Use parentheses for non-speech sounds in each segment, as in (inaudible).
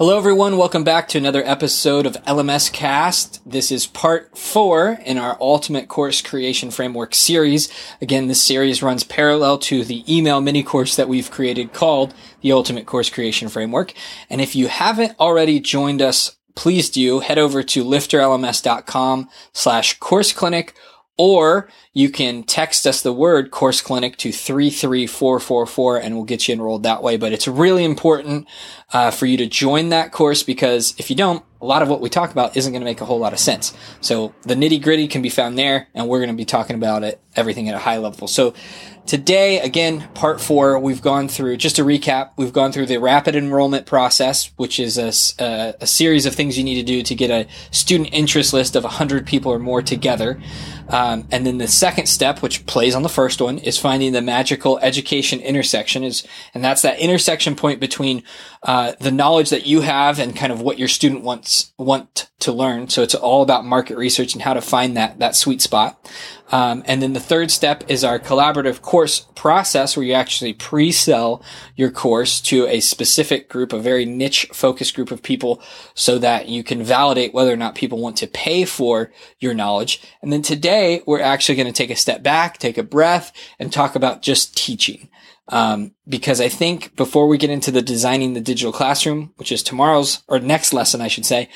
Hello, everyone. Welcome back to another episode of LMS Cast. This is part four in our Ultimate Course Creation Framework series. Again, this series runs parallel to the email mini course that we've created called the Ultimate Course Creation Framework. And if you haven't already joined us, please do head over to lifterlms.com slash course clinic or you can text us the word course clinic to 33444 and we'll get you enrolled that way. But it's really important uh, for you to join that course because if you don't, a lot of what we talk about isn't going to make a whole lot of sense. So the nitty gritty can be found there and we're going to be talking about it, everything at a high level. So Today, again, part four, we've gone through, just to recap, we've gone through the rapid enrollment process, which is a, a, a, series of things you need to do to get a student interest list of 100 people or more together. Um, and then the second step, which plays on the first one, is finding the magical education intersection is, and that's that intersection point between, uh, the knowledge that you have and kind of what your student wants, want to learn. So it's all about market research and how to find that, that sweet spot. Um, and then the third step is our collaborative course process where you actually pre-sell your course to a specific group, a very niche focused group of people so that you can validate whether or not people want to pay for your knowledge. And then today we're actually going to take a step back, take a breath and talk about just teaching. Um, because I think before we get into the designing the digital classroom, which is tomorrow's or next lesson, I should say,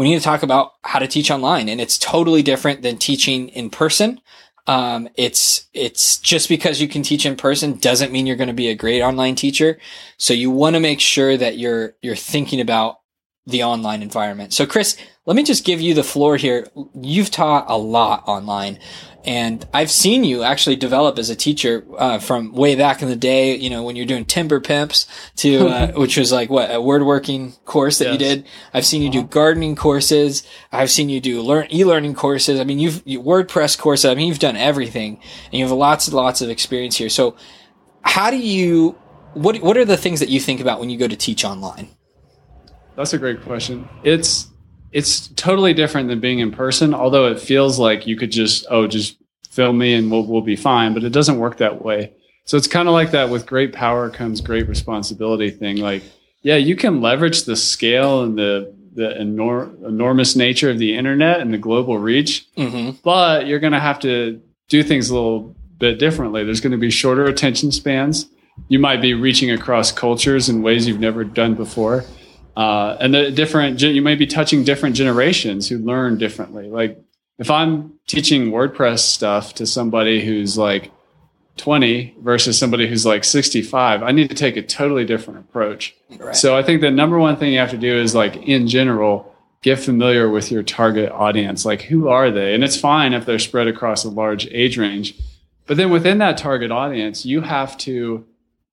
we need to talk about how to teach online and it's totally different than teaching in person. Um, it's, it's just because you can teach in person doesn't mean you're going to be a great online teacher. So you want to make sure that you're, you're thinking about the online environment. So Chris, let me just give you the floor here. You've taught a lot online. And I've seen you actually develop as a teacher uh, from way back in the day. You know, when you're doing timber pimps to uh, (laughs) which was like what a word working course that yes. you did. I've seen you uh-huh. do gardening courses. I've seen you do learn e-learning courses. I mean, you've you, WordPress courses. I mean, you've done everything, and you have lots and lots of experience here. So, how do you? What What are the things that you think about when you go to teach online? That's a great question. It's it's totally different than being in person, although it feels like you could just, oh, just film me and we'll, we'll be fine, but it doesn't work that way. So it's kind of like that with great power comes great responsibility thing. Like, yeah, you can leverage the scale and the, the enor- enormous nature of the internet and the global reach, mm-hmm. but you're going to have to do things a little bit differently. There's going to be shorter attention spans. You might be reaching across cultures in ways you've never done before uh, and the different you may be touching different generations who learn differently. Like if i'm teaching wordpress stuff to somebody who's like 20 versus somebody who's like 65 i need to take a totally different approach. Right. so i think the number one thing you have to do is like in general get familiar with your target audience. Like who are they? And it's fine if they're spread across a large age range. But then within that target audience you have to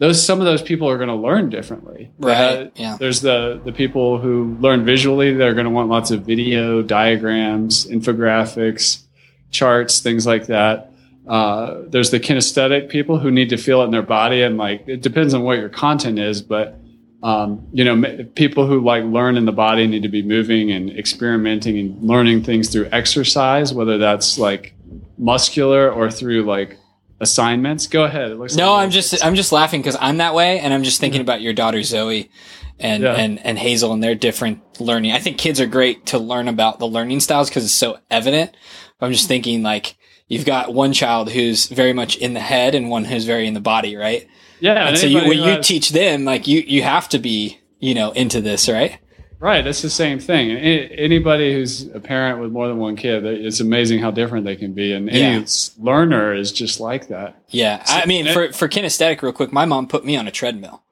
those some of those people are going to learn differently. Right. Uh, yeah. There's the the people who learn visually. They're going to want lots of video, diagrams, infographics, charts, things like that. Uh, there's the kinesthetic people who need to feel it in their body, and like it depends on what your content is, but um, you know, people who like learn in the body need to be moving and experimenting and learning things through exercise, whether that's like muscular or through like assignments. Go ahead. no, like I'm just I'm just laughing because I'm that way, and I'm just thinking about your daughter Zoe and yeah. and and Hazel and their different learning. I think kids are great to learn about the learning styles because it's so evident. I'm just thinking like you've got one child who's very much in the head and one who's very in the body, right? Yeah. And so you, when you teach them, like you you have to be you know into this, right? Right, it's the same thing. Anybody who's a parent with more than one kid, it's amazing how different they can be, and any yeah. learner is just like that. Yeah, so, I mean, for for kinesthetic, real quick, my mom put me on a treadmill.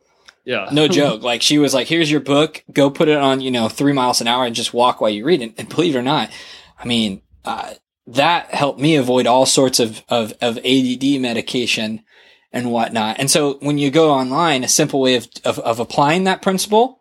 Yeah, no (laughs) joke. Like she was like, "Here's your book. Go put it on, you know, three miles an hour and just walk while you read it." And believe it or not, I mean, uh, that helped me avoid all sorts of of of ADD medication and whatnot. And so when you go online, a simple way of of, of applying that principle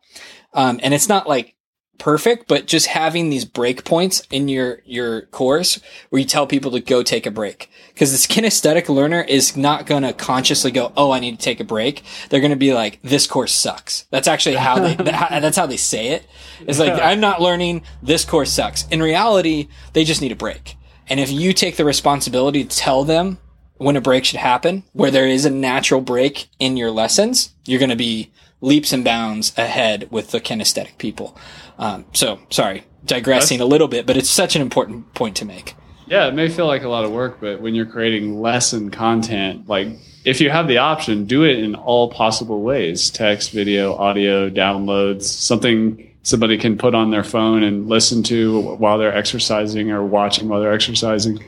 um, and it's not like perfect, but just having these break points in your, your course where you tell people to go take a break. Cause this kinesthetic learner is not going to consciously go, Oh, I need to take a break. They're going to be like, this course sucks. That's actually how they, (laughs) that's how they say it. It's like, I'm not learning. This course sucks. In reality, they just need a break. And if you take the responsibility to tell them when a break should happen, where there is a natural break in your lessons, you're going to be leaps and bounds ahead with the kinesthetic people. Um, so sorry, digressing That's- a little bit, but it's such an important point to make. Yeah, it may feel like a lot of work, but when you're creating lesson content, like if you have the option, do it in all possible ways text, video, audio, downloads, something somebody can put on their phone and listen to while they're exercising or watching while they're exercising.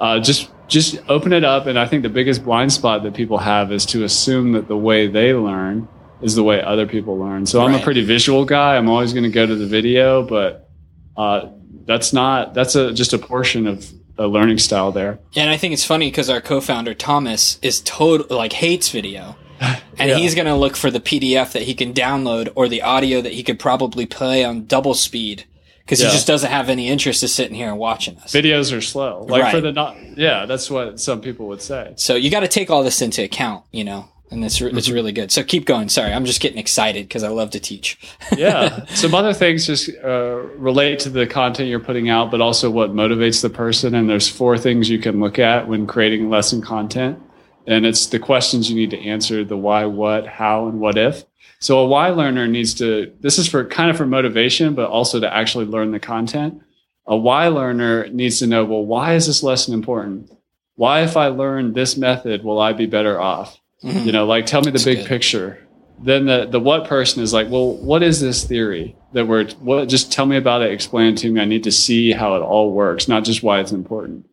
Uh, just just open it up. And I think the biggest blind spot that people have is to assume that the way they learn is the way other people learn. So right. I'm a pretty visual guy. I'm always going to go to the video, but uh, that's not that's a just a portion of a learning style there. Yeah, and I think it's funny because our co-founder Thomas is total like hates video. (laughs) And yeah. he's going to look for the PDF that he can download or the audio that he could probably play on double speed because yeah. he just doesn't have any interest in sitting here and watching us. Videos are slow. Like right. for the not, yeah, that's what some people would say. So you got to take all this into account, you know and it's it's mm-hmm. really good. So keep going. Sorry, I'm just getting excited because I love to teach. (laughs) yeah, some other things just uh, relate to the content you're putting out, but also what motivates the person. And there's four things you can look at when creating lesson content, and it's the questions you need to answer: the why, what, how, and what if. So a why learner needs to. This is for kind of for motivation, but also to actually learn the content. A why learner needs to know, well, why is this lesson important? Why, if I learn this method, will I be better off? Mm-hmm. You know, like tell me the That's big good. picture. Then the the what person is like, well, what is this theory that we're what? Just tell me about it. Explain it to me. I need to see how it all works, not just why it's important.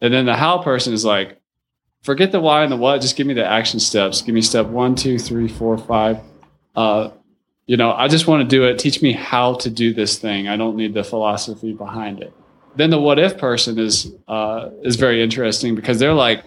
And then the how person is like, forget the why and the what. Just give me the action steps. Give me step one, two, three, four, five. Uh, you know, I just want to do it. Teach me how to do this thing. I don't need the philosophy behind it. Then the what if person is uh, is very interesting because they're like,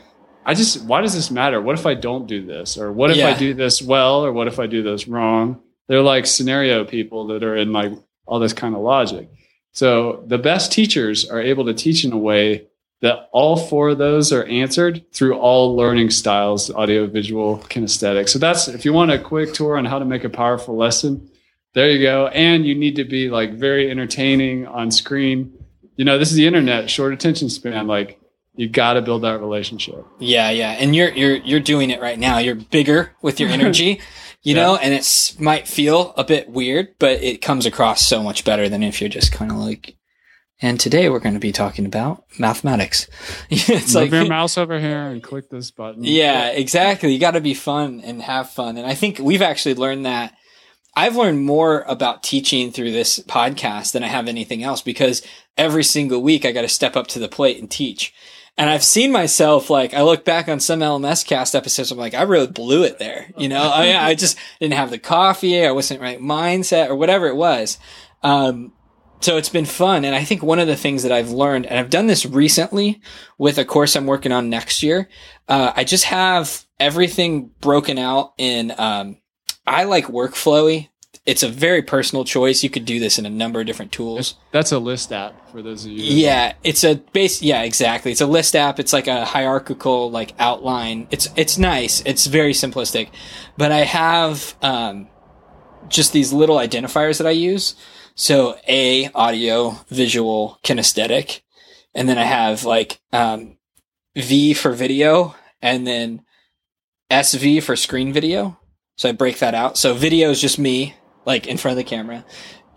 I just, why does this matter? What if I don't do this? Or what if yeah. I do this well? Or what if I do this wrong? They're like scenario people that are in like all this kind of logic. So the best teachers are able to teach in a way that all four of those are answered through all learning styles audio, visual, kinesthetic. So that's if you want a quick tour on how to make a powerful lesson, there you go. And you need to be like very entertaining on screen. You know, this is the internet, short attention span. Like you got to build that relationship. Yeah, yeah, and you're you're you're doing it right now. You're bigger with your (laughs) energy, you yeah. know, and it might feel a bit weird, but it comes across so much better than if you're just kind of like. And today we're going to be talking about mathematics. (laughs) it's Move like your (laughs) mouse over here and click this button. Yeah, exactly. You got to be fun and have fun, and I think we've actually learned that. I've learned more about teaching through this podcast than I have anything else because every single week I got to step up to the plate and teach. And I've seen myself like I look back on some LMS cast episodes. I'm like, I really blew it there. You know, I, I just (laughs) didn't have the coffee. I wasn't right mindset or whatever it was. Um, so it's been fun. And I think one of the things that I've learned, and I've done this recently with a course I'm working on next year. Uh, I just have everything broken out in, um, I like workflowy it's a very personal choice. You could do this in a number of different tools. That's a list app for those of you. Yeah, it's a base. Yeah, exactly. It's a list app. It's like a hierarchical like outline. It's it's nice. It's very simplistic, but I have um, just these little identifiers that I use. So A audio, visual, kinesthetic, and then I have like um, V for video, and then SV for screen video. So I break that out. So video is just me like in front of the camera.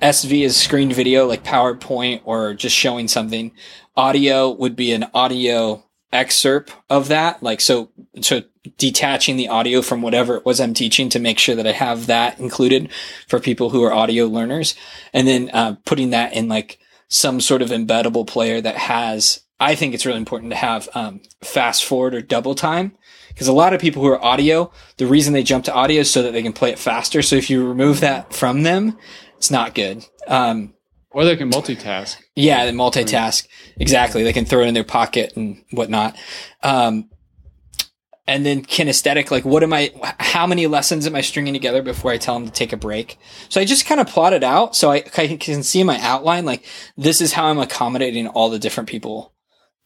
SV is screen video, like PowerPoint or just showing something. Audio would be an audio excerpt of that. Like, so, so detaching the audio from whatever it was I'm teaching to make sure that I have that included for people who are audio learners. And then, uh, putting that in like some sort of embeddable player that has, I think it's really important to have, um, fast forward or double time because a lot of people who are audio, the reason they jump to audio is so that they can play it faster. So if you remove that from them, it's not good. Um, or they can multitask. Yeah, they multitask. Exactly. They can throw it in their pocket and whatnot. Um, and then kinesthetic, like what am I, how many lessons am I stringing together before I tell them to take a break? So I just kind of plot it out. So I, I can see my outline, like this is how I'm accommodating all the different people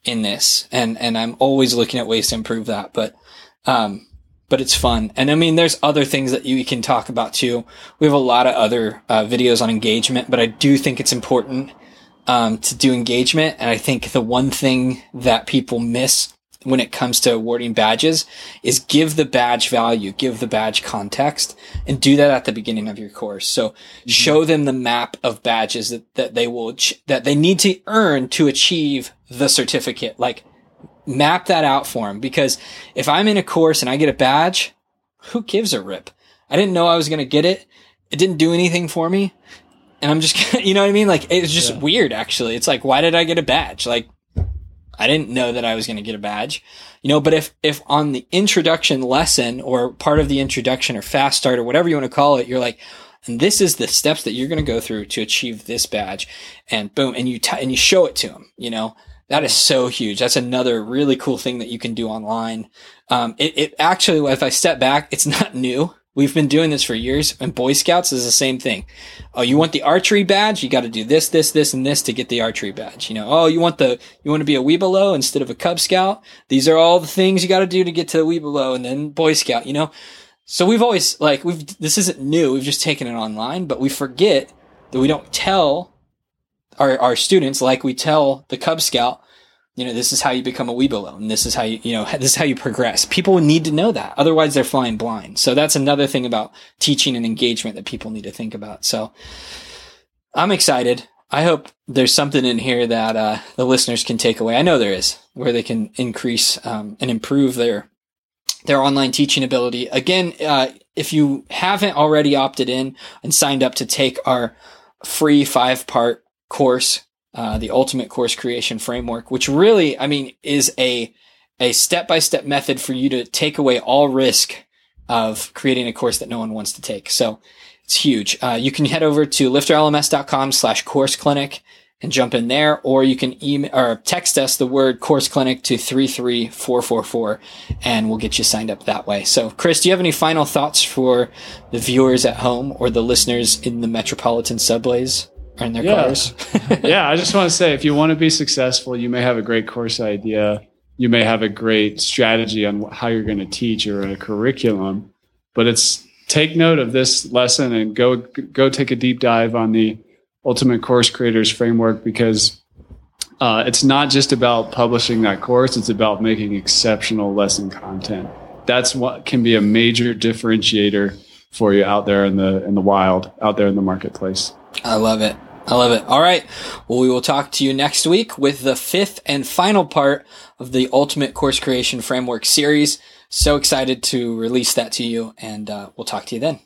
in this. And, and I'm always looking at ways to improve that. But um, but it's fun. And I mean, there's other things that you can talk about too. We have a lot of other uh, videos on engagement, but I do think it's important um, to do engagement. And I think the one thing that people miss when it comes to awarding badges is give the badge value, give the badge context and do that at the beginning of your course. So mm-hmm. show them the map of badges that, that they will, that they need to earn to achieve the certificate. Like map that out for them because if I'm in a course and I get a badge, who gives a rip? I didn't know I was going to get it. It didn't do anything for me. And I'm just, (laughs) you know what I mean? Like, it's just yeah. weird, actually. It's like, why did I get a badge? Like, I didn't know that I was going to get a badge, you know, but if, if on the introduction lesson or part of the introduction or fast start or whatever you want to call it, you're like, and this is the steps that you're going to go through to achieve this badge and boom, and you, t- and you show it to them, you know, that is so huge. That's another really cool thing that you can do online. Um, it, it actually, if I step back, it's not new. We've been doing this for years and Boy Scouts is the same thing. Oh, you want the archery badge? You got to do this, this, this, and this to get the archery badge. You know, oh, you want the, you want to be a Webelo instead of a Cub Scout? These are all the things you got to do to get to the Webelo and then Boy Scout, you know? So we've always, like, we've, this isn't new. We've just taken it online, but we forget that we don't tell our, our students like we tell the Cub Scout you know, this is how you become a Webelo, and this is how you, you know, (laughs) this is how you progress. People need to know that. Otherwise, they're flying blind. So that's another thing about teaching and engagement that people need to think about. So I'm excited. I hope there's something in here that uh, the listeners can take away. I know there is, where they can increase um, and improve their their online teaching ability. Again, uh, if you haven't already opted in and signed up to take our free five part course uh, the ultimate course creation framework, which really, I mean, is a a step by step method for you to take away all risk of creating a course that no one wants to take. So it's huge. Uh, you can head over to lifterlms.com slash course clinic and jump in there, or you can email or text us the word course clinic to 33444 and we'll get you signed up that way. So Chris, do you have any final thoughts for the viewers at home or the listeners in the metropolitan subways? In their yeah. cars. (laughs) (laughs) yeah, I just want to say if you want to be successful, you may have a great course idea, you may have a great strategy on how you're going to teach or a curriculum, but it's take note of this lesson and go go take a deep dive on the Ultimate Course Creators framework because uh, it's not just about publishing that course; it's about making exceptional lesson content. That's what can be a major differentiator for you out there in the in the wild, out there in the marketplace. I love it. I love it. All right. Well, we will talk to you next week with the fifth and final part of the Ultimate Course Creation Framework series. So excited to release that to you, and uh, we'll talk to you then.